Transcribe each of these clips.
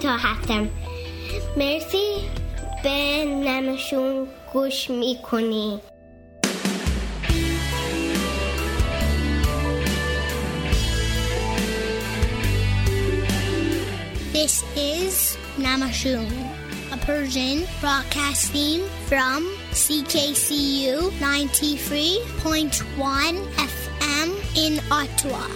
کوتاه هستم مرسی به نمشون گوش میکنی This is Namashoon, a Persian broadcasting from CKCU 93.1 FM in Ottawa.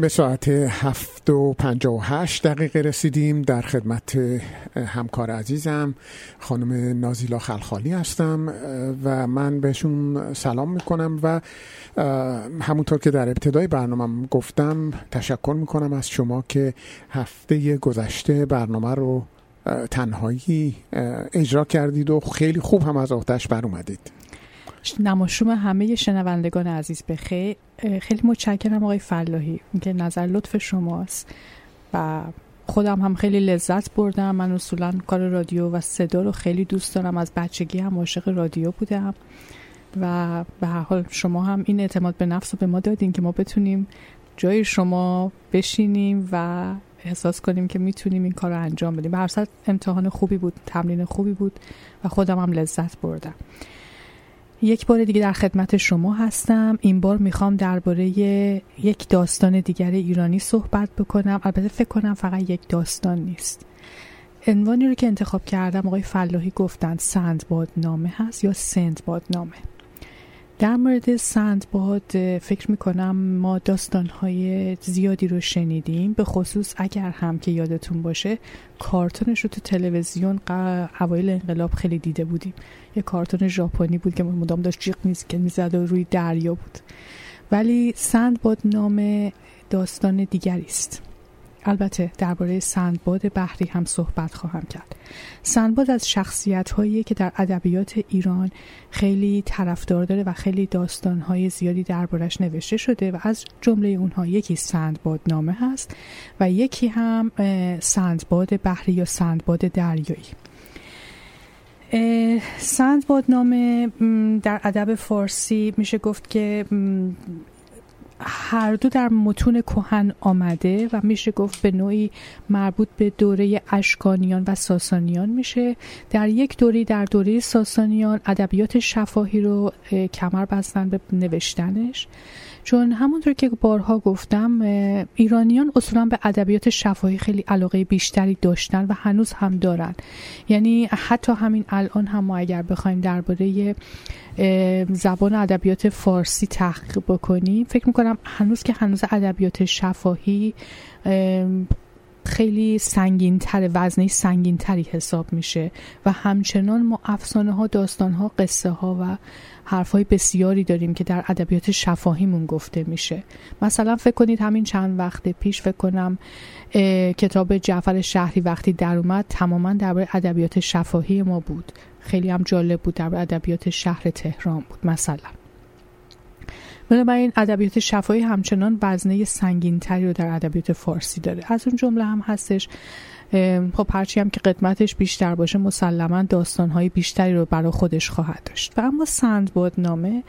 به ساعت هفت و پنجا و هشت دقیقه رسیدیم در خدمت همکار عزیزم خانم نازیلا خلخالی هستم و من بهشون سلام می‌کنم و همونطور که در ابتدای برنامه گفتم تشکر می‌کنم از شما که هفته گذشته برنامه رو تنهایی اجرا کردید و خیلی خوب هم از آتش بر اومدید نماشوم همه شنوندگان عزیز بخیر خیلی متشکرم آقای فلاحی. که نظر لطف شماست. و خودم هم خیلی لذت بردم. من اصولا کار رادیو و صدا رو خیلی دوست دارم. از بچگی هم عاشق رادیو بودم. و به هر حال شما هم این اعتماد به نفس رو به ما دادین که ما بتونیم جای شما بشینیم و احساس کنیم که می‌تونیم این کار رو انجام بدیم. به هر امتحان خوبی بود تمرین خوبی بود و خودم هم لذت بردم. یک بار دیگه در خدمت شما هستم. این بار می‌خوام درباره یک داستان دیگر ایرانی صحبت بکنم. البته فکر کنم فقط یک داستان نیست. عنوانی رو که انتخاب کردم آقای فلاحی گفتن سندباد نامه هست یا سندباد نامه در مورد سندباد فکر می‌کنم ما داستانهای زیادی رو شنیدیم. به خصوص اگر هم که یادتون باشه کارتونش رو تو تلویزیون اوایل انقلاب خیلی دیده بودیم. یه کارتون ژاپنی بود که مدام داشت جیغ میز که می‌زد و روی دریا بود. ولی سندباد نام داستان دیگری است. البته درباره سندباد بحری هم صحبت خواهم کرد. سندباد از شخصیت هایی که در ادبیات ایران خیلی طرفدار داره و خیلی داستان های زیادی دربارش نوشته شده و از جمله اونها یکی سندباد نامه هست و یکی هم سندباد بحری یا سندباد دریایی. سندباد نامه در ادب فارسی میشه گفت که هر دو در متون کهن آمده و میشه گفت به نوعی مربوط به دوره اشکانیان و ساسانیان میشه. در یک دوری در دوره ساسانیان ادبیات شفاهی رو کمر بستن به نوشتنش. چون همونطور که بارها گفتم ایرانیان اصولا به ادبیات شفاهی خیلی علاقه بیشتری داشتن و هنوز هم دارن. یعنی حتی همین الان هم ما اگر بخوایم درباره زبان ادبیات فارسی تحقیق بکنیم فکر می‌کنم هنوز که هنوز ادبیات شفاهی خیلی سنگین تر وزنی سنگین تری حساب میشه. و همچنان ما افسانه ها داستان ها قصه ها و حرف های بسیاری داریم که در ادبیات شفاهیمون گفته میشه. مثلا فکر کنید همین چند وقت پیش فکر کنم کتاب جعفر شهری وقتی در اومد تماما درباره ادبیات شفاهی ما بود. خیلی هم جالب بود در ادبیات شهر تهران بود مثلا. بنابراین ادبیات شفاهی همچنان وزنه سنگین تری رو در ادبیات فارسی داره. از اون جمله هم هستش خب هرچی هم که قدمتش بیشتر باشه مسلما داستانهای بیشتری رو برای خودش خواهد داشت. و اما سندباد نامه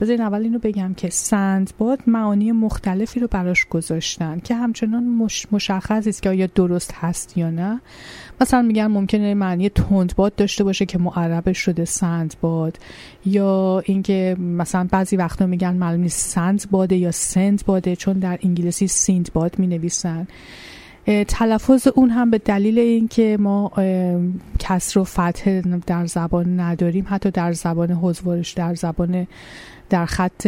بذارین اول اینو بگم که سندباد معانی مختلفی رو براش گذاشتن که همچنان مش مشخص است که آیا درست هست یا نه. مثلا میگن ممکنه معنی تندباد داشته باشه که معربش شده سندباد یا اینکه مثلا بعضی وقتا میگن معلوم نیست سندباده یا سندباده چون در انگلیسی سیندباد می نویسن تلفظ اون هم به دلیل اینکه ما کسر و فتح در زبان نداریم حتی در زبان حضورش در زبان در خط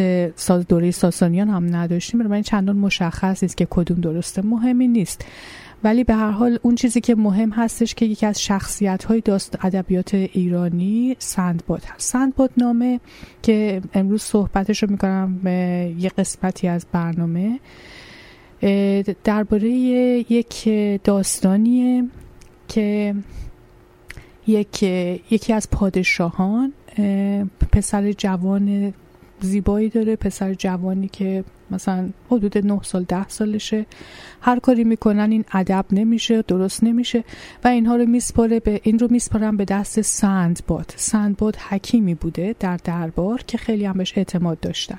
دوره ساسانیان هم نداشتیم. بنابراین چندان مشخص نیست که کدوم درسته. مهمی نیست. ولی به هر حال اون چیزی که مهم هستش که یکی از شخصیت های داست ادبیات ایرانی سندباد هست. سندباد نامه که امروز صحبتش رو می‌کنم یه قسمتی از برنامه. درباره یک داستانیه که یک یکی از پادشاهان پسر جوان زیبایی داره پسر جوانی که مثلا حدود 9 سال ده سالشه. هر کاری می‌کنن این ادب نمیشه درست نمیشه و اینها رو میسپاره به این رو میسپارن به دست سندباد. سندباد حکیمی بوده در دربار که خیلی هم بهش اعتماد داشتن.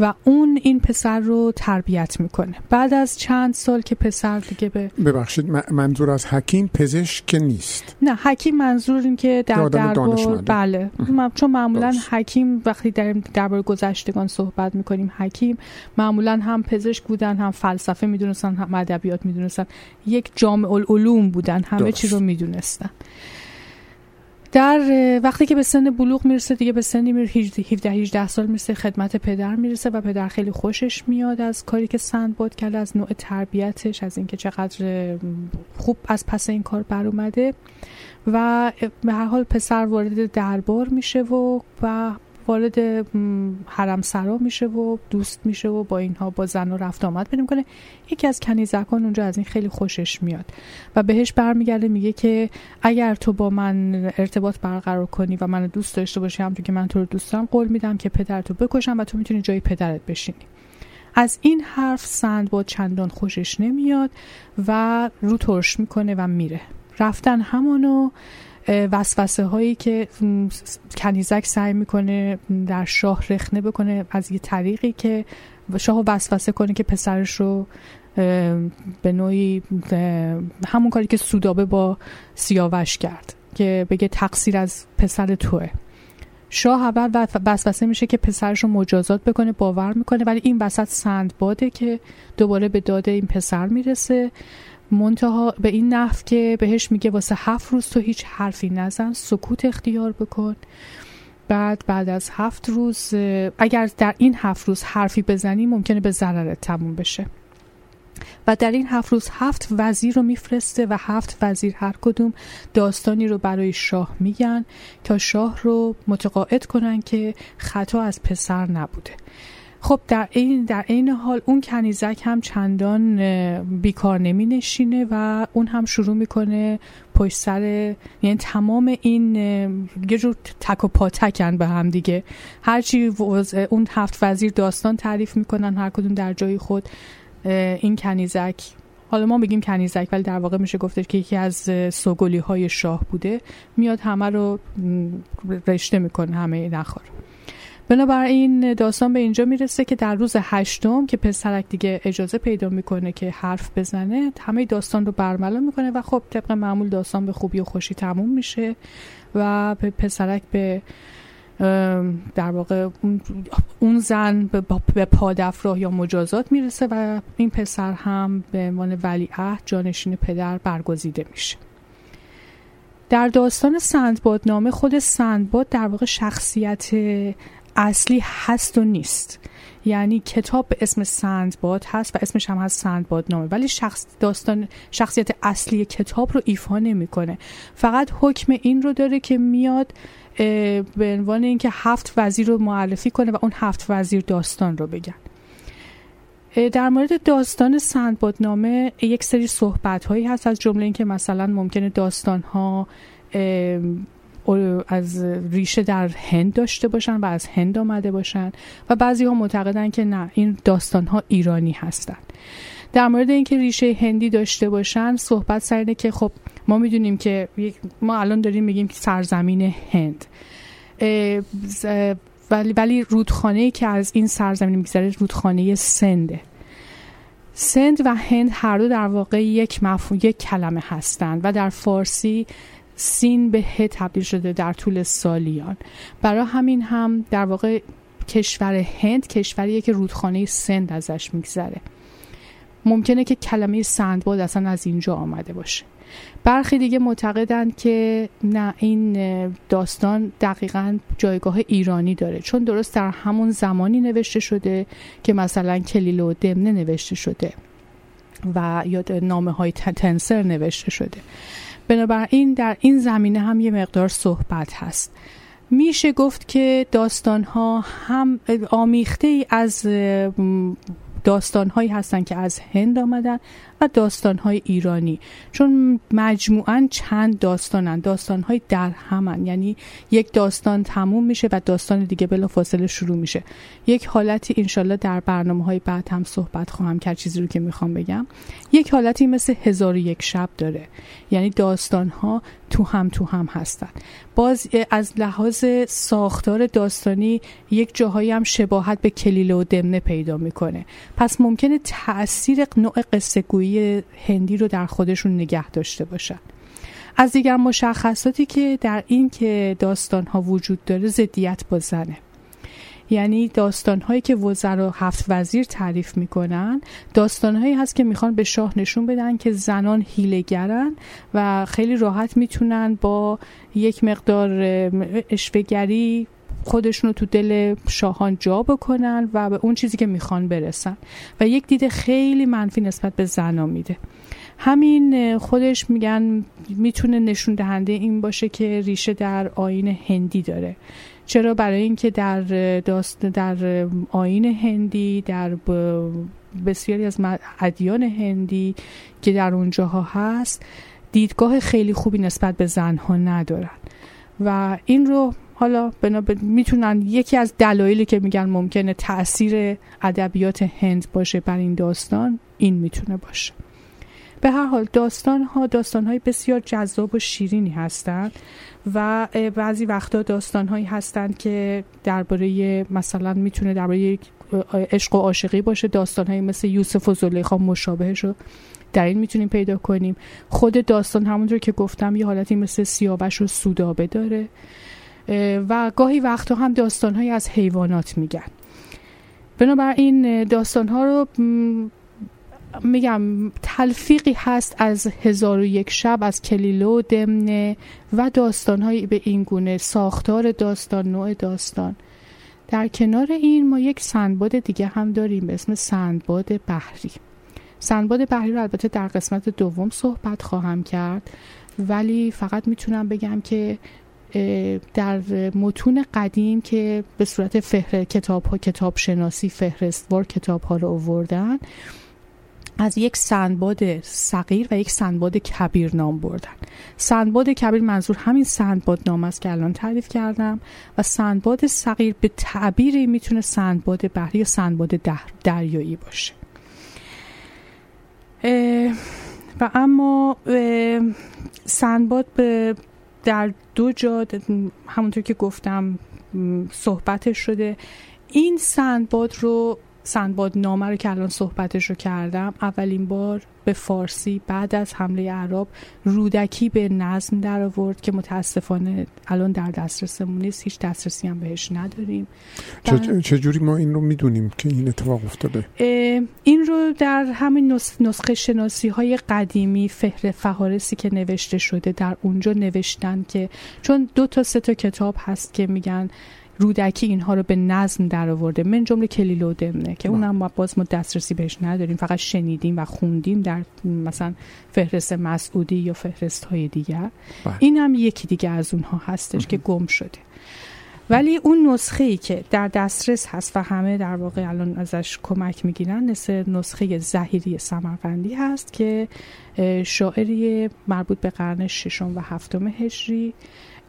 و اون این پسر رو تربیت می‌کنه. بعد از چند سال که پسر دیگه به ببخشید منظور از حکیم پزشک نیست؟ نه حکیم منظور این که در دربار بله. چون معمولا حکیم وقتی در دربار گذشتگان صحبت می‌کنیم حکیم معمولا هم پزشک بودن هم فلسفه می‌دونستن هم ادبیات می‌دونستن. یک جامع العلوم بودن همه چی رو می‌دونستن. در وقتی که به سن بلوغ می‌رسه دیگه به سنی میره 17 18 سال می‌رسه خدمت پدر می‌رسه و پدر خیلی خوشش میاد از کاری که سندباد کرده از نوع تربیتش از اینکه چقدر خوب از پس این کار بر اومده. و به هر حال پسر وارد دربار میشه و و وارد حرم سرا میشه و دوست میشه و با اینها با زن و رفت آمد. پیدا کنه یکی از کنیزکان اونجا از این خیلی خوشش میاد و بهش برمیگرده میگه که اگر تو با من ارتباط برقرار کنی و منو دوست داشته باشی همونطور که من تو رو دوست دارم قول میدم که پدرتو بکشم و تو می‌تونی جای پدرت بشینی. از این حرف سند با چندان خوشش نمیاد و رو ترش می‌کنه و میره. رفتن همونو وسوسه هایی که کنیزک سعی می‌کنه در شاه رخنه بکنه از یه طریقی که شاه وسوسه کنه که پسرش رو به نوعی همون کاری که سودابه با سیاوش کرد که بگه تقصیر از پسر توه. شاه اول وسوسه میشه که پسرش رو مجازات بکنه باور می‌کنه ولی این وسط سندباده که دوباره به داده این پسر می‌رسه. منتها به این نحو که بهش میگه واسه هفت روز تو هیچ حرفی نزن سکوت اختیار بکن. بعد بعد از هفت روز اگر در این هفت روز حرفی بزنی ممکنه به ضررت تموم بشه. و در این هفت روز هفت وزیر رو میفرسته و هفت وزیر هر کدوم داستانی رو برای شاه میگن تا شاه رو متقاعد کنن که خطا از پسر نبوده. خب در این در این حال اون کنیزک هم چندان بیکار نمی نشینه و اون هم شروع می‌کنه پشت سر یعنی تمام این یه جور تک و پاتکن به هم دیگه. هرچی اون هفت وزیر داستان تعریف می‌کنن هر کدوم در جای خود این کنیزک. حالا ما بگیم کنیزک ولی در واقع میشه گفتش که یکی از سوگلی های شاه بوده. میاد همه رو رشته می‌کنه همه نخور بنابراین داستان به اینجا می‌رسه که در روز هشتم که پسرک دیگه اجازه پیدا می‌کنه که حرف بزنه همه داستان رو برملا می‌کنه و خب طبق معمول داستان به خوبی و خوشی تموم میشه و پسرک به در واقع اون زن به پادفراه یا مجازات می‌رسه و این پسر هم به عنوان ولیعهد جانشین پدر برگزیده میشه. در داستان سندبادنامه خود سندباد در واقع شخصیت اصلی هست و نیست. یعنی کتاب به اسم سندباد هست و اسمش هم هست سندباد نامه. ولی شخص داستان شخصیت اصلی کتاب رو ایفا نمی‌کنه. فقط حکم این رو داره که میاد به عنوان اینکه هفت وزیر رو معرفی کنه و اون هفت وزیر داستان رو بگن. در مورد داستان سندبادنامه یک سری صحبت هایی هست از جمله اینکه مثلا ممکنه داستان ها از ریشه در هند داشته باشن و از هند آمده باشن و بعضی ها معتقدن که نه این داستان ها ایرانی هستند در مورد اینکه ریشه هندی داشته باشن صحبت سر که خب ما می‌دونیم که ما الان داریم میگیم سرزمین هند. ولی ولی رودخانه که از این سرزمین میگذره رودخانه سنده. سند و هند هر دو در واقع یک مفهوم یک کلمه هستند و در فارسی سین به ه تبدیل شده در طول سالیان. برای همین هم در واقع کشور هند کشوریه که رودخانه سند ازش میگذره. ممکنه که کلمه سندباد اصلا از اینجا آمده باشه. برخی دیگه معتقدند که نه این داستان دقیقا جایگاه ایرانی داره. چون درست در همون زمانی نوشته شده که مثلا کلیل و دمنه نوشته شده و یا نامه های تنسر نوشته شده. بنابراین در این زمینه هم یه مقدار صحبت هست. میشه گفت که داستان ها هم آمیخته ای از داستان هایی هستن که از هند آمدن و داستان های ایرانی. چون مجموعا چند داستانن داستان های در همن یعنی یک داستان تموم میشه و داستان دیگه بلا فاصله شروع میشه. یک حالتی انشالله در برنامه های بعد هم صحبت خواهم کرد چیزی رو که می‌خوام بگم. یک حالتی مثل هزار و یک شب داره. یعنی داستان ها تو هم تو هم هستن. باز از لحاظ ساختار داستانی یک جاهایی هم شباهت به کلیله و دمنه پیدا می‌کنه. پس ممکنه تاثیر نوع قصه گویی هندی رو در خودشون نگه داشته باشن. از دیگر مشخصاتی که در این که داستان ها وجود داره زدیت با یعنی داستان هایی که وزرا هفت وزیر تعریف می‌کنن داستان هایی هست که می‌خوان به شاه نشون بدن که زنان هیلگرن و خیلی راحت می‌تونن با یک مقدار اشوهگری خودشون رو تو دل شاهان جا بکنن و به اون چیزی که می‌خوان برسن. و یک دید خیلی منفی نسبت به زنا میده. همین خودش میگن می‌تونه نشون دهنده این باشه که ریشه در آین هندی داره. چرا؟ برای اینکه در داست در آین هندی در بسیاری از ادیان هندی که در اونجاها هست دیدگاه خیلی خوبی نسبت به زنها ندارن. و این رو حالا بنا می‌تونن یکی از دلایلی که میگن ممکنه تاثیر ادبیات هند باشه بر این داستان این می‌تونه باشه. به هر حال داستان ها داستان های بسیار جذاب و شیرینی هستند و بعضی وقتا داستان هایی هستند که درباره مثلا می‌تونه درباره عشق و عاشقی باشه. داستان های مثل یوسف و زلیخا مشابهش رو در این می‌تونیم پیدا کنیم. خود داستان همونطور که گفتم یه حالتی مثل سیاوش و سودابه داره. و گاهی وقتا هم داستان های از حیوانات میگن. بنابراین داستان ها رو میگم تلفیقی هست از هزار و یک شب از کلیلو دمنه و داستانهایی به این گونه. ساختار داستان نوع داستان. در کنار این ما یک سندباد دیگه هم داریم به اسم سندباد بحری. سندباد بحری رو البته در قسمت دوم صحبت خواهم کرد ولی فقط می‌تونم بگم که در متون قدیم که به صورت فهر کتاب ها کتاب شناسی فهرستوار کتاب ها رو آوردن از یک سندباد صغیر و یک سندباد کبیر نام بردن. سندباد کبیر منظور همین سندباد نام است که الان تعریف کردم و سندباد صغیر به تعبیری می‌تونه سندباد بحری یا سندباد دریایی باشه. و اما سندباد به در دو جا همونطور که گفتم صحبتش شده. این سندباد رو سندباد نامه رو که الان صحبتش رو کردم اولین بار به فارسی بعد از حمله عرب رودکی به نظم در آورد که متاسفانه الان در دسترسمون نیست هیچ دسترسی هم بهش نداریم. چجوری ما این رو می‌دونیم که این اتفاق افتاده؟ این رو در همین نسخه شناسی های قدیمی فهر فهارسی که نوشته شده در اونجا نوشتن که چون دو تا سه تا کتاب هست که میگن رودکی اینها رو به نظم در آورده من جمله کلیل و دمنه که اونم ما باز ما دسترسی بهش نداریم. فقط شنیدیم و خوندیم در مثلا فهرست مسعودی یا فهرست های دیگر. بله. این هم یکی دیگه از اونها هستش که گم شده. ولی اون نسخه ای که در دسترس هست و همه در واقع الان ازش کمک می‌گیرن مثل نسخه زهیری سمرقندی هست که شاعری مربوط به قرن ششم و هفتم هجری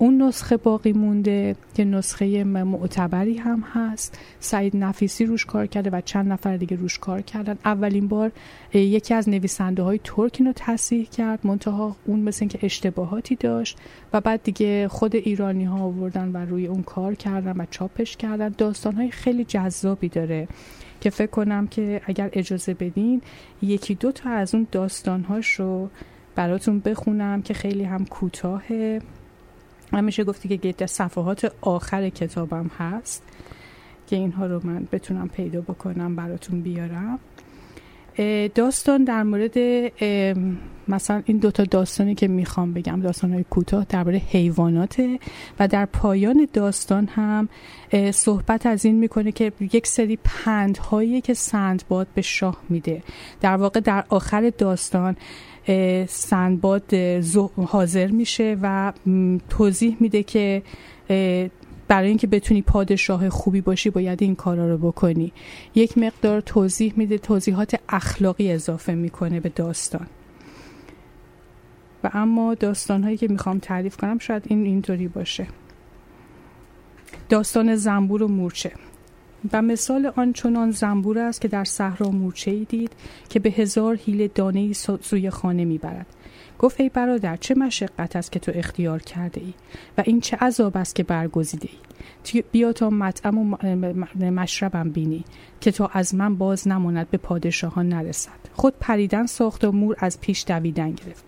اون نسخه باقی مونده که نسخه معتبری هم هست. سعید نفیسی روش کار کرده و چند نفر دیگه روش کار کردن. اولین بار یکی از نویسنده های ترک اینو تصحیح کرد منتها اون مثل که اشتباهاتی داشت و بعد دیگه خود ایرانی ها آوردن و روی اون کار کردن و چاپش کردن. داستان های خیلی جذابی داره که فکر کنم که اگر اجازه بدین یکی دو تا از اون داستان رو براتون بخونم که خیلی هم کوتاهه. میشه گفتی که گیت صفحات آخر کتابم هست که اینها رو من بتونم پیدا بکنم براتون بیارم. داستان در مورد مثلا این دوتا داستانی که می‌خوام بگم داستان های کوتاه درباره حیواناته و در پایان داستان هم صحبت از این می‌کنه که یک سری پندهایی که سندباد به شاه میده. در واقع در آخر داستان سندباد حاضر میشه و توضیح میده که برای اینکه بتونی پادشاه خوبی باشی باید این کارا رو بکنی. یک مقدار توضیح میده توضیحات اخلاقی اضافه می‌کنه به داستان. و اما داستان هایی که می‌خوام تعریف کنم شاید این اینطوری باشه. داستان زنبور و مورچه. و مثال آن چنان زنبور است که در صحرا مورچه ای دید که به هزار حیله دانه سوی خانه می‌برد. گفت ای برادر چه مشقت است که تو اختیار کرده ای و این چه عذاب است که برگزیده ای بیا تا مطعم و مشربم بینی که تا از من باز نماند به پادشاهان نرسد. خود پریدن ساخت و مور از پیش دویدن گرفت.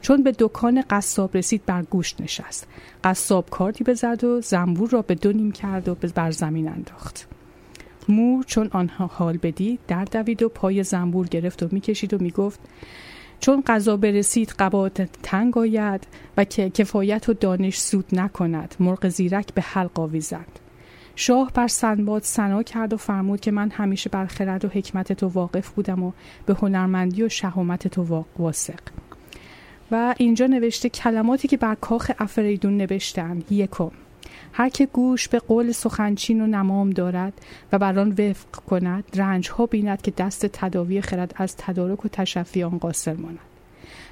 چون به دکان قصاب رسید بر گوشت نشست. قصاب کارتی بزد و زنبور را به دو نیم کرد و بر زمین انداخت. مور چون آنها حال بدید در دوید و پای زنبور گرفت و می‌کشید و می‌گفت چون غذا برسید قبات تنگ آید و که کفایت و دانش سود نکند. مرغ زیرک به حلق آویزند شاه بر سنباد سنا کرد و فرمود که من همیشه بر خرد و حکمت تو واقف بودم و به هنرمندی و شهامت تو واثق. و اینجا نوشته کلماتی که بر کاخ افریدون نوشتن یکم. هر که گوش به قول سخنچین و نمام دارد و بر آن وفق کند رنج ها بیند که دست تداوی خرد از تدارک و تشفی آن قاصر ماند.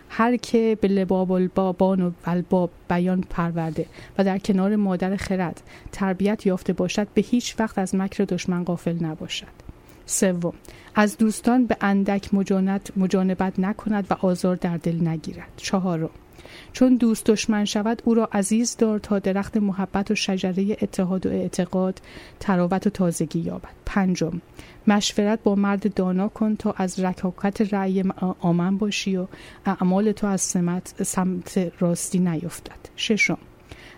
هر که به لباب البابان و الباب بیان پرورده و در کنار مادر خرد تربیت یافته باشد به هیچ وقت از مکر دشمن غافل نباشد. سوم. از دوستان به اندک مجانت مجانبت نکند و آزار در دل نگیرد. چهارم. چون دوست دشمن شود او را عزیز دار تا درخت محبت و شجره اتحاد و اعتقاد تراوت و تازگی یابد. پنجم. مشورت با مرد دانا کن تا از رکاکت رأی آمن باشی و اعمال تو از سمت, سمت راستی نیفتد. ششم.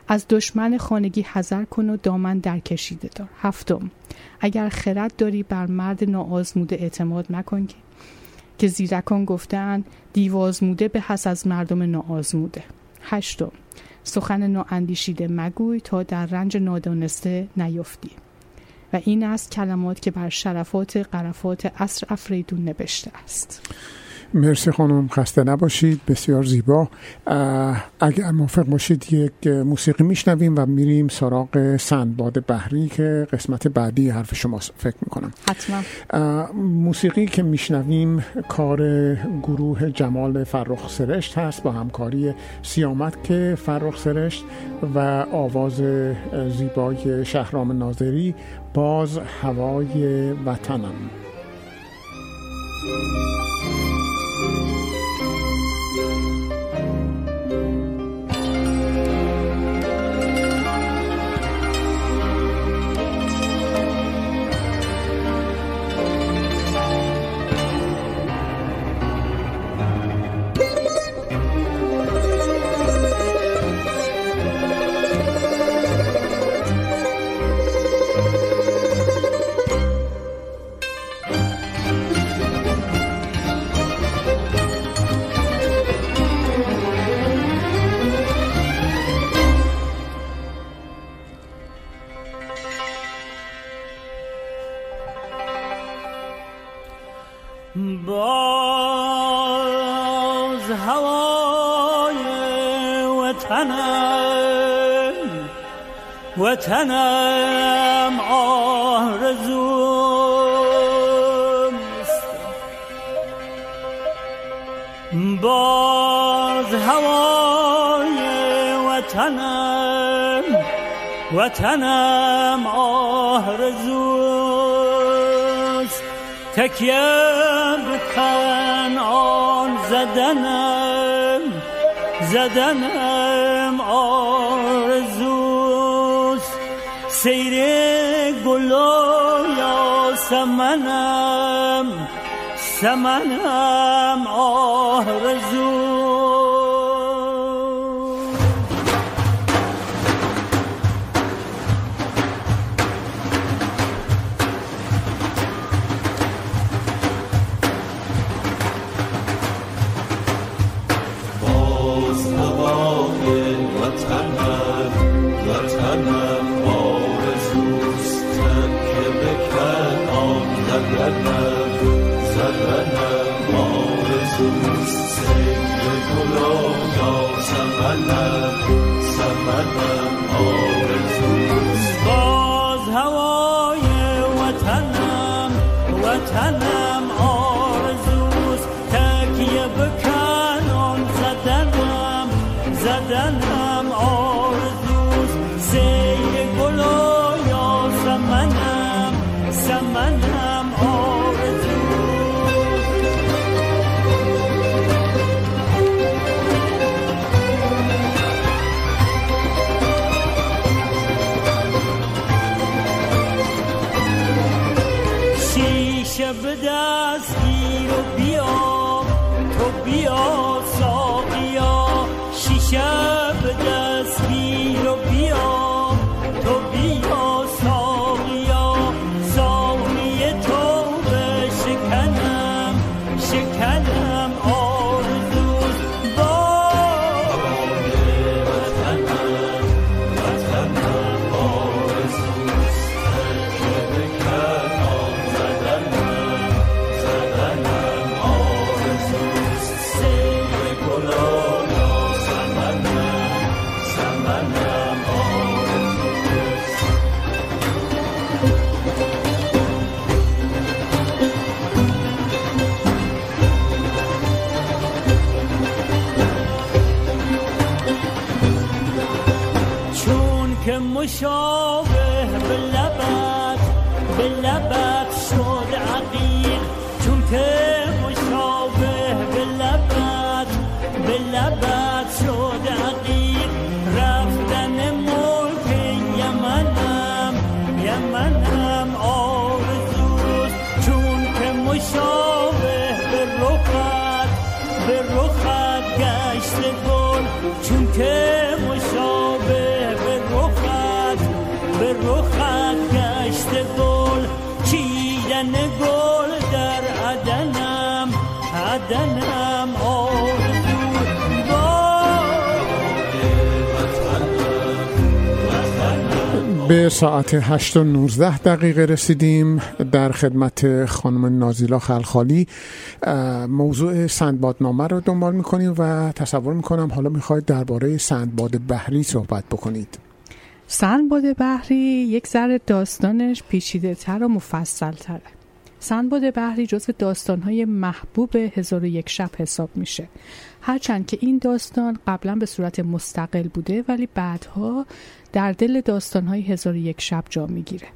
از دشمن خانگی حذر کن و دامن در کشیده دار. هفتم اگر خرد داری بر مرد ناآزموده اعتماد مکن که زیرکان گفتن دیوازموده به حس از مردم ناآزموده. هشتم سخن نااندیشیده مگوی تا در رنج نادانسته نیفتی و این است کلمات که بر شرفات قرفات اصر افریدون نوشته است. مرسی خانم خسته نباشید بسیار زیبا. اگر موافق باشید یک موسیقی میشنویم و میریم سراغ سندباد بحری که قسمت بعدی حرف شما فکر می‌کنم. حتما. موسیقی که میشنویم کار گروه جمال فرخ سرشت هست با همکاری سیامت که فرخ سرشت و آواز زیبای شهرام ناظری باز هوای وطنم. وطنم آرزوست باز هوای وطنم وطنم آرزوست. تکیه بکن آن زدنم زدنم. سیر گلو یا سمنم سمنم آرزوست مشابه به لبت به لبت شد عقیق. چون که مشابه به لبت به لبت شد عقیق. رفتن ملک یمنم یمنم آرزوست. چون که مشابه به رخت به رخت گشت گل. چون که ساعت 8 و 19 دقیقه رسیدیم در خدمت خانم نازیلا خلخالی. موضوع سندبادنامه رو دنبال می‌کنیم و تصور می‌کنم حالا می‌خواید درباره سندباد بحری صحبت بکنید. سندباد بحری یک ذره داستانش پیچیده تر و مفصل تره سندباد بحری جزو داستانهای محبوب هزار یک شب حساب میشه. هرچند که این داستان قبلا به صورت مستقل بوده ولی بعدها در دل داستانهای هزار یک شب جا می‌گیره.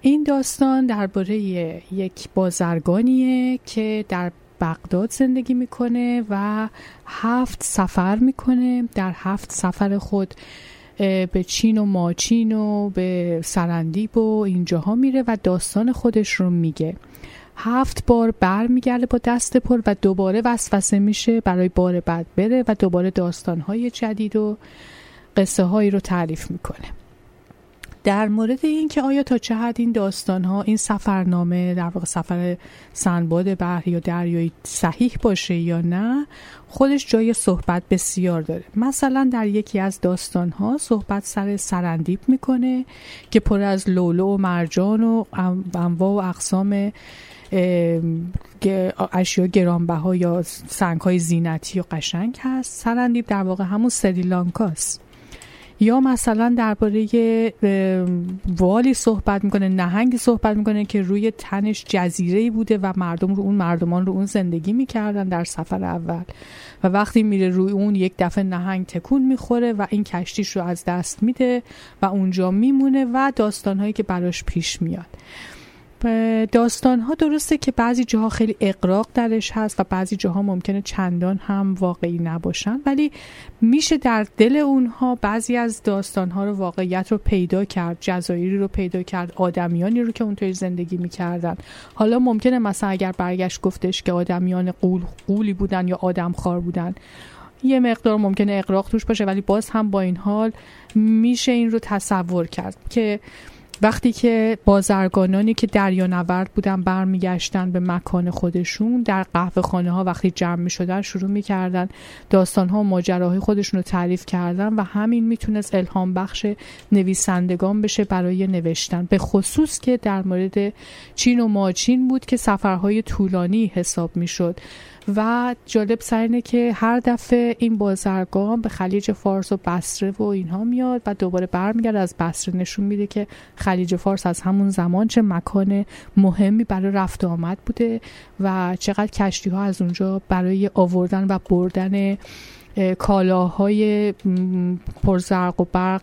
این داستان درباره یک بازرگانیه که در بغداد زندگی می‌کنه و هفت سفر می‌کنه. در هفت سفر خود به چین و ماچین و به سرندیب و اینجاها میره و داستان خودش رو میگه. هفت بار بر میگرده با دست پر و دوباره وسوسه میشه برای بار بعد بره و دوباره داستانهای جدید و قصه هایی رو تعریف می‌کنه. در مورد اینکه آیا تا چه حد این داستان ها این سفرنامه در واقع سفر سنباد بحری یا دریایی صحیح باشه یا نه خودش جای صحبت بسیار داره. مثلا در یکی از داستان ها صحبت سر سرندیب می‌کنه که پر از لولو و مرجان و انواع و اقسام اشیا گرانبها یا سنگ های زینتی و قشنگ هست. سرندیب در واقع همون سریلانکاست. یا مثلا درباره والی صحبت می‌کنه نهنگی صحبت می‌کنه که روی تنش جزیره بوده و مردم رو اون مردمان رو اون زندگی می‌کردن در سفر اول. و وقتی میره روی اون یک دفعه نهنگ تکون می‌خوره و این کشتیش رو از دست میده و اونجا میمونه و داستانهایی که براش پیش میاد. داستان ها درسته که بعضی جاها خیلی اقراق درش هست و بعضی جاها ممکنه چندان هم واقعی نباشن. ولی میشه در دل اونها بعضی از داستان ها رو واقعیت رو پیدا کرد جزایری رو پیدا کرد آدمیانی رو که اونطوری زندگی می‌کردن. حالا ممکنه مثلا اگر برگشت گفتش که آدمیان قول قولی بودن یا آدمخوار بودن یه مقدار ممکنه اقراق توش باشه ولی باز هم با این حال میشه این رو تصور کرد که وقتی که بازرگانانی که دریانورد بودن برمیگشتن به مکان خودشون در قهوه خانه ها وقتی جمع می شدن شروع می کردن داستان ها و ماجراهای خودشون رو تعریف کردن و همین می‌تونست الهام بخش نویسندگان بشه برای نوشتن. به خصوص که در مورد چین و ماچین بود که سفرهای طولانی حساب می شد و جالب سر اینه که هر دفعه این بازرگان به خلیج فارس و بصره و اینها میاد و دوباره برمیگرده. از بصره نشون میده که خلیج فارس از همون زمان چه مکان مهمی برای رفت آمد بوده و چقدر کشتی ها از اونجا برای آوردن و بردن کالاهای پرزرق و برق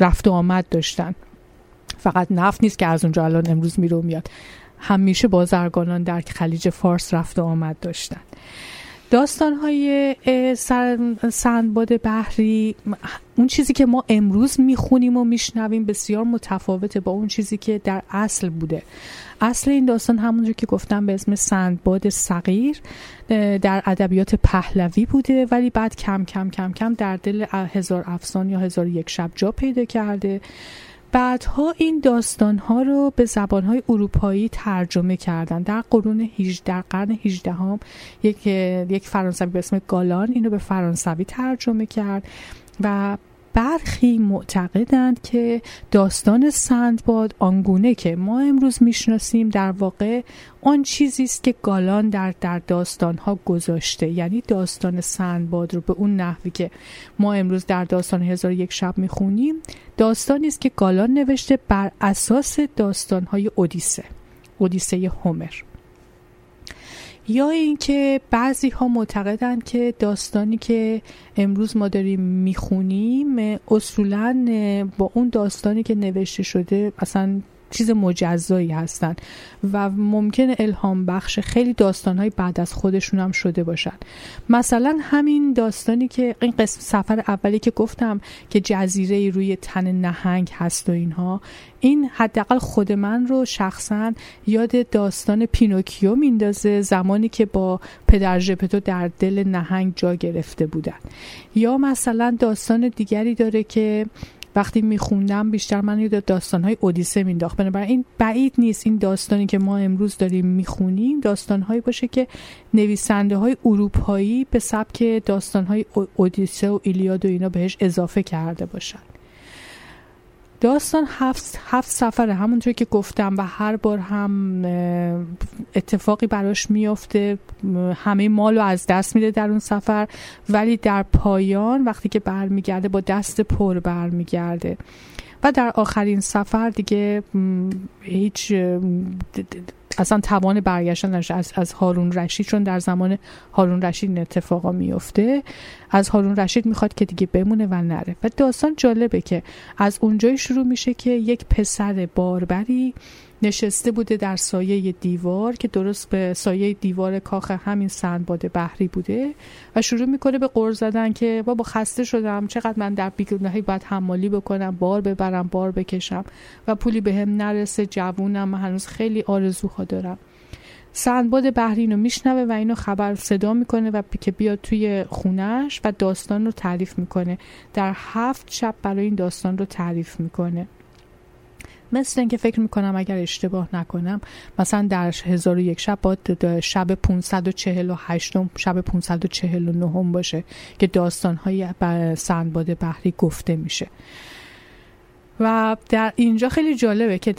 رفت و آمد داشتن. فقط نفت نیست که از اونجا الان امروز میره و میاد. همیشه بازرگانان در خلیج فارس رفت و آمد داشتن. داستان های سندباد بحری اون چیزی که ما امروز می‌خونیم و میشنویم بسیار متفاوته با اون چیزی که در اصل بوده. اصل این داستان همونجور که گفتم به اسم سندباد صغیر در ادبیات پهلوی بوده ولی بعد کم کم کم کم در دل هزار افسان یا هزار یک شب جا پیدا کرده. بعدها این داستان ها رو به زبان های اروپایی ترجمه کردن. در قرون در قرن 18 هم یک یک فرانسوی به اسم گالان اینو به فرانسوی ترجمه کرد و برخی معتقدند که داستان سندباد آنگونه که ما امروز می‌شناسیم در واقع آن چیزی است که گالان در در داستانها گذاشته. یعنی داستان سندباد رو به اون نحوی که ما امروز در داستان هزار یک شب می‌خونیم داستانی است که گالان نوشته بر اساس داستانهای اودیسه اودیسه هومر. یا اینکه بعضی ها معتقدند که داستانی که امروز ما داریم می‌خونیم اصولا با اون داستانی که نوشته شده اصلا چیز مجزایی هستن و ممکن الهام بخش خیلی داستانهای بعد از خودشون هم شده باشن. مثلا همین داستانی که این قسم سفر اولی که گفتم که جزیره روی تن نهنگ هست و اینها این حداقل خود من رو شخصا یاد داستان پینوکیو میندازه زمانی که با پدر ژپتو در دل نهنگ جا گرفته بودن. یا مثلا داستان دیگری داره که وقتی میخوندم بیشتر من یاد داستانهای اودیسه مینداخت بنابراین بعید نیست این داستانی که ما امروز داریم می‌خونیم داستانهایی باشه که نویسنده های اروپایی به سبک داستانهای اودیسه و ایلیاد و اینا بهش اضافه کرده باشن. داستان هفت, هفت سفره. همونطور که گفتم و هر بار هم اتفاقی براش میافته. همه مال رو از دست میده در اون سفر. ولی در پایان وقتی که برمیگرده با دست پر برمیگرده. و در آخرین سفر دیگه هیچ اصلا توان برگشتن از, از هارون رشید چون در زمان هارون رشید این اتفاقا میفته از هارون رشید می‌خواد که دیگه بمونه و نره. و داستان جالبه که از اونجایی شروع میشه که یک پسر باربری نشسته بوده در سایه دیوار که درست به سایه دیوار کاخ همین سندباد بحری بوده و شروع می‌کنه به قرض زدن که بابا خسته شدم چقدر من در بیگناهی باید حمالی بکنم بار ببرم بار بکشم و پولی به هم نرسه جوونم من هنوز خیلی آرزوها دارم. سندباد بحری اینو میشنوه و اینو خبر صدا می‌کنه و که بیاد توی خونش و داستان رو تعریف می‌کنه. در هفت شب برای این داستان رو تعریف می‌کنه. مثل اینکه فکر می‌کنم اگر اشتباه نکنم مثلا در هزار و یک شب با شب 548 شب 549 باشه که داستانهای سندباد بحری گفته میشه. و در اینجا خیلی جالبه که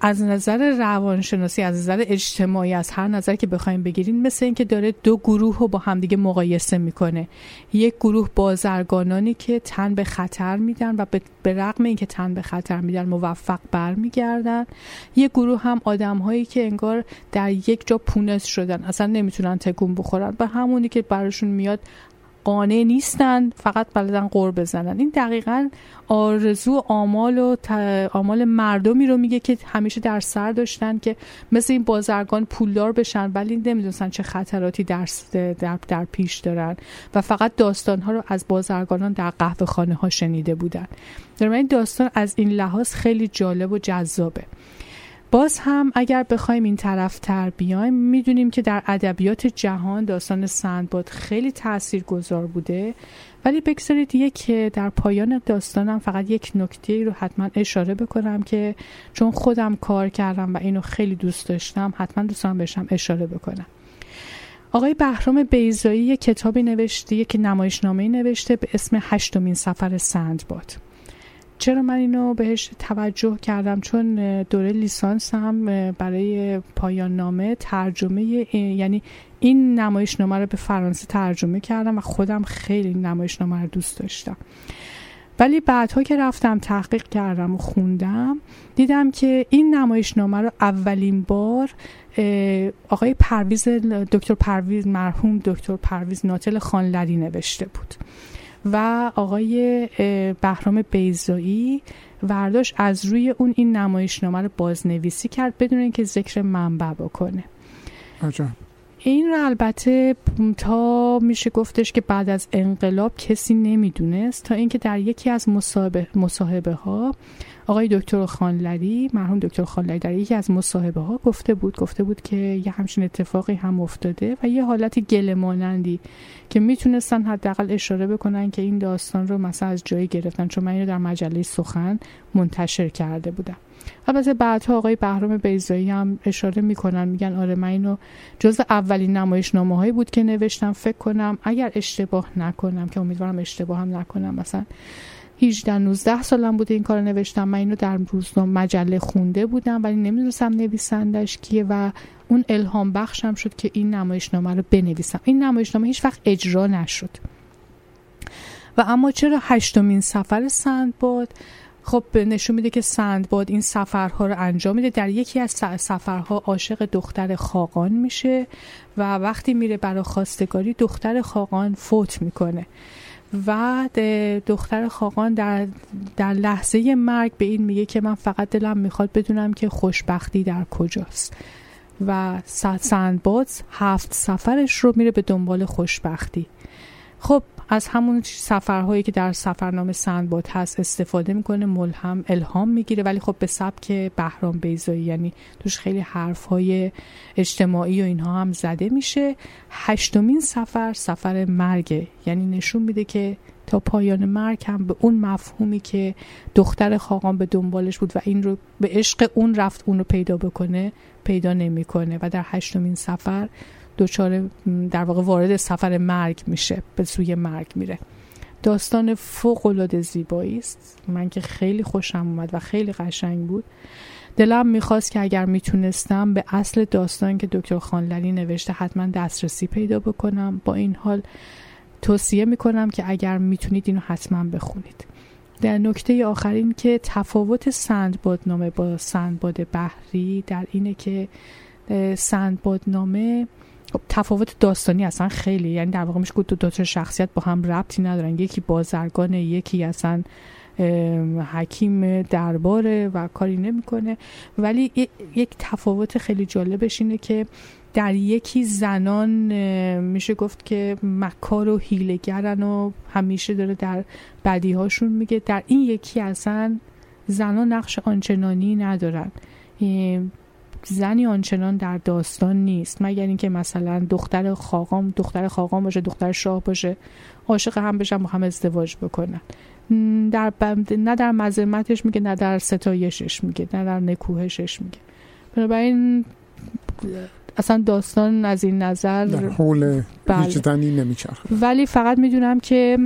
از نظر روانشناسی از نظر اجتماعی از هر نظر که بخوایم بگیریم مثل اینکه داره دو گروه رو با همدیگه مقایسه می‌کنه. یک گروه بازرگانانی که تن به خطر میدن و به رغم اینکه تن به خطر میدن موفق برمیگردن. یک گروه هم آدم هایی که انگار در یک جا پونس شدن اصلا نمی‌تونن تکون بخورن و همونی که براشون میاد قانع نیستن فقط بلدن قور بزنن. این دقیقا آرزو آمال و آمال مردمی رو میگه که همیشه در سر داشتن که مثل این بازرگان پولدار بشن ولی نمی‌دونستن چه خطراتی در, در, در پیش دارن و فقط داستان ها رو از بازرگانان در قهوه خانه ها شنیده بودن. در این داستان از این لحاظ خیلی جالب و جذابه. باز هم اگر بخوایم این طرف تر بیایم می‌دونیم که در ادبیات جهان داستان سندباد خیلی تأثیر گذار بوده. ولی بگذارید یک در پایان داستانم فقط یک نکته رو حتما اشاره بکنم که چون خودم کار کردم و اینو خیلی دوست داشتم حتما دوستم بشم اشاره بکنم. آقای بهرام بیزایی یک کتابی نوشته یک نمایشنامه نوشته به اسم هشتمین سفر سندباد. چرا من اینو بهش توجه کردم؟ چون دوره لیسانس هم برای پایان نامه ترجمه یعنی این نمایش نامه رو به فرانسه ترجمه کردم و خودم خیلی نمایش نامه رو دوست داشتم. ولی بعدها که رفتم تحقیق کردم و خوندم دیدم که این نمایش نامه رو اولین بار آقای پرویز دکتر پرویز مرحوم دکتر پرویز ناتل خانلری نوشته بود. و آقای بهرام بیزایی ورداش از روی اون این نمایشنامه رو بازنویسی کرد بدون اینکه ذکر منبع بکنه. این رو البته تا میشه گفتش که بعد از انقلاب کسی نمی‌دونست تا اینکه در یکی از مصاحبه ها آقای دکتر خانلری مرحوم دکتر خانلری در یکی از مصاحبه ها گفته بود گفته بود که یه همچین اتفاقی هم افتاده و یه حالت گله مانندی که می‌تونستن حداقل اشاره بکنن که این داستان رو مثلا از جایی گرفتن چون من اینو در مجله سخن منتشر کرده بودم. البته بعدها آقای بهرام بیزایی هم اشاره می‌کنن میگن آره من اینو جز اولین نمایش هایی بود که نوشتم فکر کنم اگر اشتباه نکنم که امیدوارم اشتباه هم نکنم مثلا 18 19 سالم بوده این کار نوشتم. من اینو در روزنامه مجله خونده بودم ولی نمی‌دونستم نویسندش کیه و اون الهام بخشم شد که این نمایشنامه رو بنویسم. این نمایشنامه هیچ وقت اجرا نشد. و اما چرا هشتمین سفر سندباد؟ خب نشون میده که سندباد این سفرها رو انجام میده. در یکی از سفرها عاشق دختر خاقان میشه و وقتی میره برای خواستگاری دختر خاقان فوت می‌کنه. و دختر خاقان در, در لحظه مرگ به این میگه که من فقط دلم می‌خواد بدونم که خوشبختی در کجاست. و سندباد هفت سفرش رو میره به دنبال خوشبختی. خب از همون سفرهایی که در سفرنامه سندباد هست استفاده می‌کنه ملهم الهام می‌گیره. ولی خب به سبک بهرام بیزایی یعنی توش خیلی حرفهای اجتماعی و اینها هم زده میشه. هشتمین سفر سفر مرگه یعنی نشون میده که تا پایان مرگ هم به اون مفهومی که دختر خاقان به دنبالش بود و این رو به عشق اون رفت اون رو پیدا بکنه پیدا نمی‌کنه. و در هشتمین سفر دچار در واقع وارد سفر مرگ میشه به سوی مرگ میره. داستان فوق العاده زیبایی است. من که خیلی خوشم اومد و خیلی قشنگ بود. دلم می‌خواست که اگر می‌تونستم به اصل داستان که دکتر خانلری نوشته حتما دسترسی پیدا بکنم. با این حال توصیه می‌کنم که اگر می‌تونید اینو حتما بخونید. در نکته آخرین که تفاوت سندبادنامه با سندباد بحری در اینه که سندبادنامه خب تفاوت داستانی اصلا خیلی. یعنی در واقع میشه دو, دو تا شخصیت با هم ربطی ندارن. یکی بازرگان یکی اصلا حکیم درباره و کاری نمی‌کنه. ولی یک تفاوت خیلی جالبش اینه که در یکی زنان میشه گفت که مکار و هیلگرن و همیشه داره در بدیهاشون میگه. در این یکی اصلا زنان نقش آنچنانی ندارن. زنی آنچنان در داستان نیست مگر اینکه مثلا دختر خاقام دختر خاقام باشه دختر شاه باشه عاشق هم بشن با هم ازدواج بکنن. در نه در مذمتش میگه نه در ستایشش میگه نه در نکوهشش میگه. بنابراین اصلا داستان از این نظر حول بله. نمیچرخه. ولی فقط می‌دونم که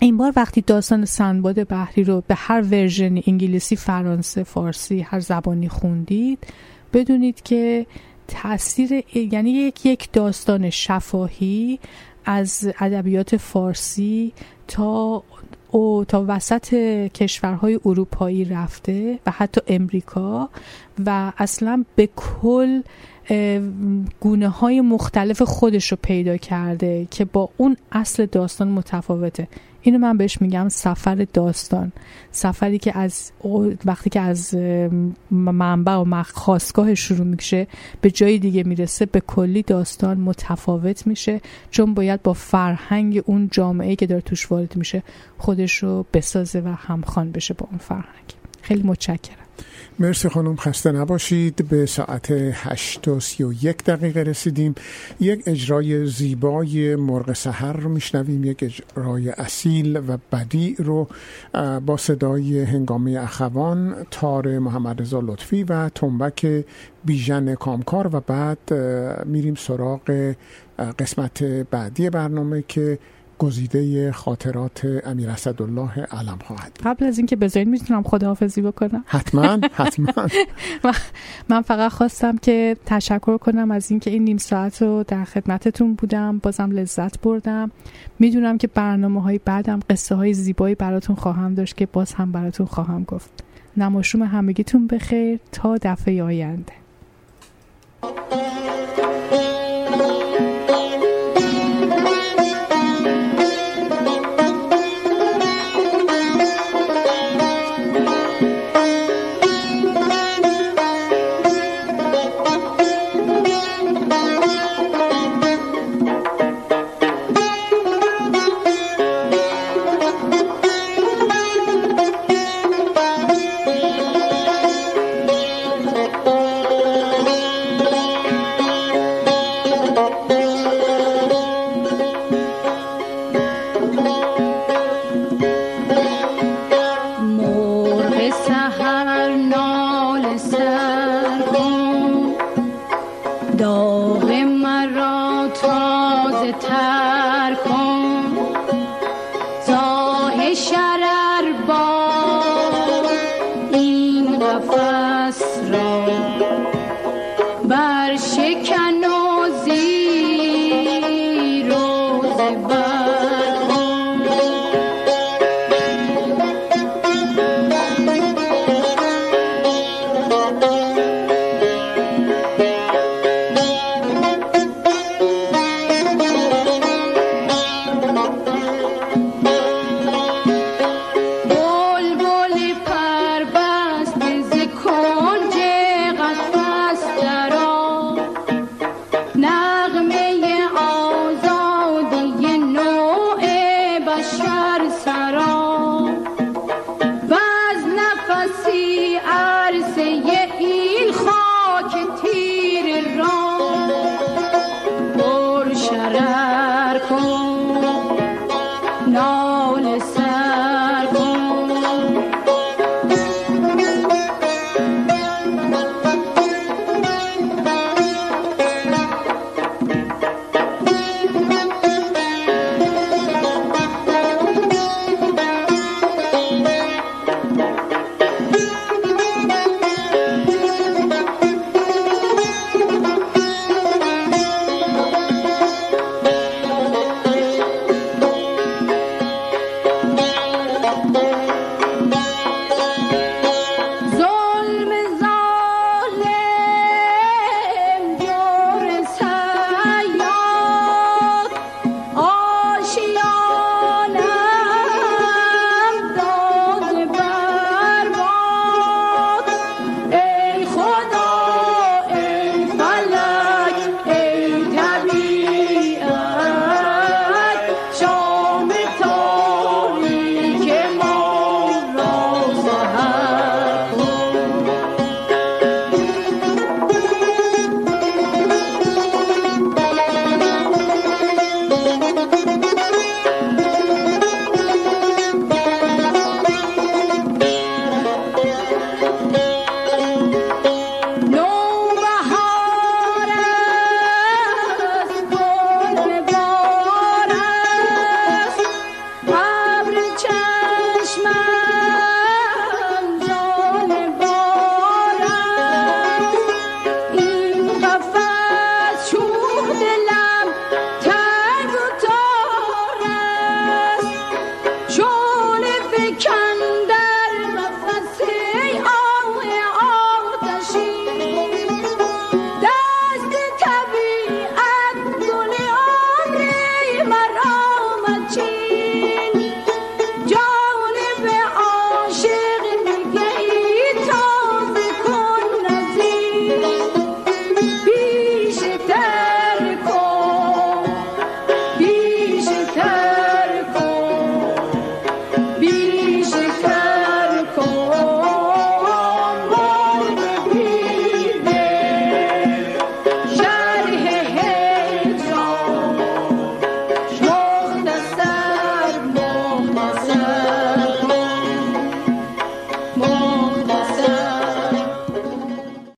این بار وقتی داستان سنباد بحری رو به هر ورژن انگلیسی فرانسه فارسی هر زبانی خوندید بدونید که تاثیر یعنی یک یک داستان شفاهی از ادبیات فارسی تا او تا وسط کشورهای اروپایی رفته و حتی امریکا و اصلا به کل گونه های مختلف خودش رو پیدا کرده که با اون اصل داستان متفاوته. اینو من بهش میگم سفر داستان. سفری که از وقتی که از منبع و خواستگاه شروع میشه به جای دیگه می‌رسه به کلی داستان متفاوت میشه چون باید با فرهنگ اون جامعه که داره توش وارد میشه خودش رو بسازه و همخوان بشه با اون فرهنگ. خیلی متشکرم. مرسی خانم خسته نباشید. به ساعت 8 و 31 دقیقه رسیدیم. یک اجرای زیبای مرغ سحر رو میشنویم. یک اجرای اصیل و بدی رو با صدای هنگامه اخوان تار محمد رضا لطفی و تنبک بیژن کامکار و بعد میریم سراغ قسمت بعدی برنامه که گزیده خاطرات امیر اسدالله علم خواهد قبل از اینکه بذارین می‌تونم خداحافظی بکنم. حتما حتما. من فقط خواستم که تشکر کنم از اینکه این نیم ساعت رو در خدمتتون بودم. بازم لذت بردم. می‌دونم که برنامه های بعدم قصه های زیبایی براتون خواهم داشت که باز هم براتون خواهم گفت. نماشوم همگیتون بخیر تا دفعه آینده. بر شکن و